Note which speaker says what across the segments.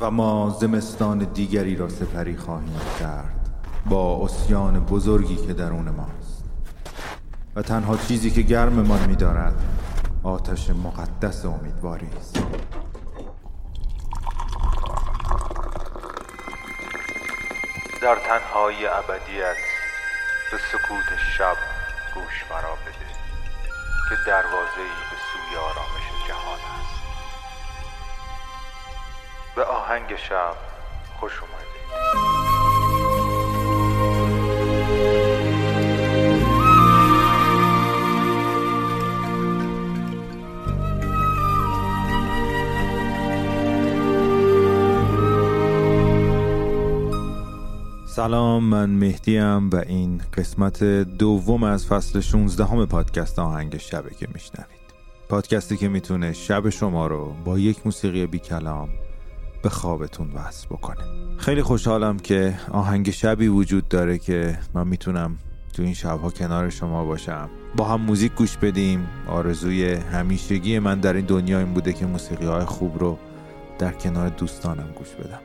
Speaker 1: و ما زمستان دیگری را سپری خواهیم کرد با اسیان بزرگی که درون ماست. و تنها چیزی که گرممان می‌دارد آتش مقدس امیدواری است. در تنهای ابدیت به سکوت شب گوش مرا بده که دروازه‌ای به سوی آرامش به آهنگ شب خوش اومدید. سلام من مهدیم و این قسمت دوم از فصل 16 همه پادکست آهنگ شبه که میشنوید. پادکستی که می‌تونه شب شما رو با یک موسیقی بی کلام به خوابتون وصل بکنه. خیلی خوشحالم که آهنگ شبی وجود داره که من می‌تونم تو این شبها کنار شما باشم. با هم موزیک گوش بدیم. آرزوی همیشگی من در این دنیا این بوده که موسیقی های خوب رو در کنار دوستانم گوش بدم.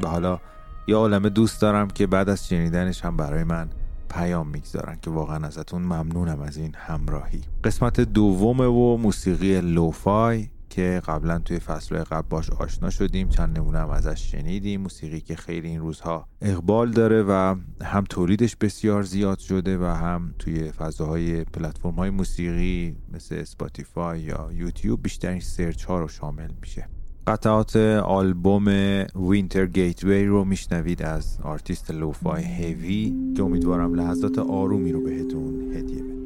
Speaker 1: و حالا یا عالمه دوست دارم که بعد از شنیدنش هم برای من پیام می‌گذارن که واقعا ازتون ممنونم از این همراهی. قسمت دومه و موسیقی لوفای که قبلا توی فصل قبل باش آشنا شدیم چند نمونه هم ازش شنیدیم موسیقی که خیلی این روزها اقبال داره و هم تولیدش بسیار زیاد شده و هم توی فضاهای پلتفرم های موسیقی مثل Spotify یا یوتیوب بیشترین search ها رو شامل میشه. قطعات آلبوم Winter Getaway رو میشنوید از artist Lofi Heavy که امیدوارم لحظات آرومی رو بهتون هدیه بده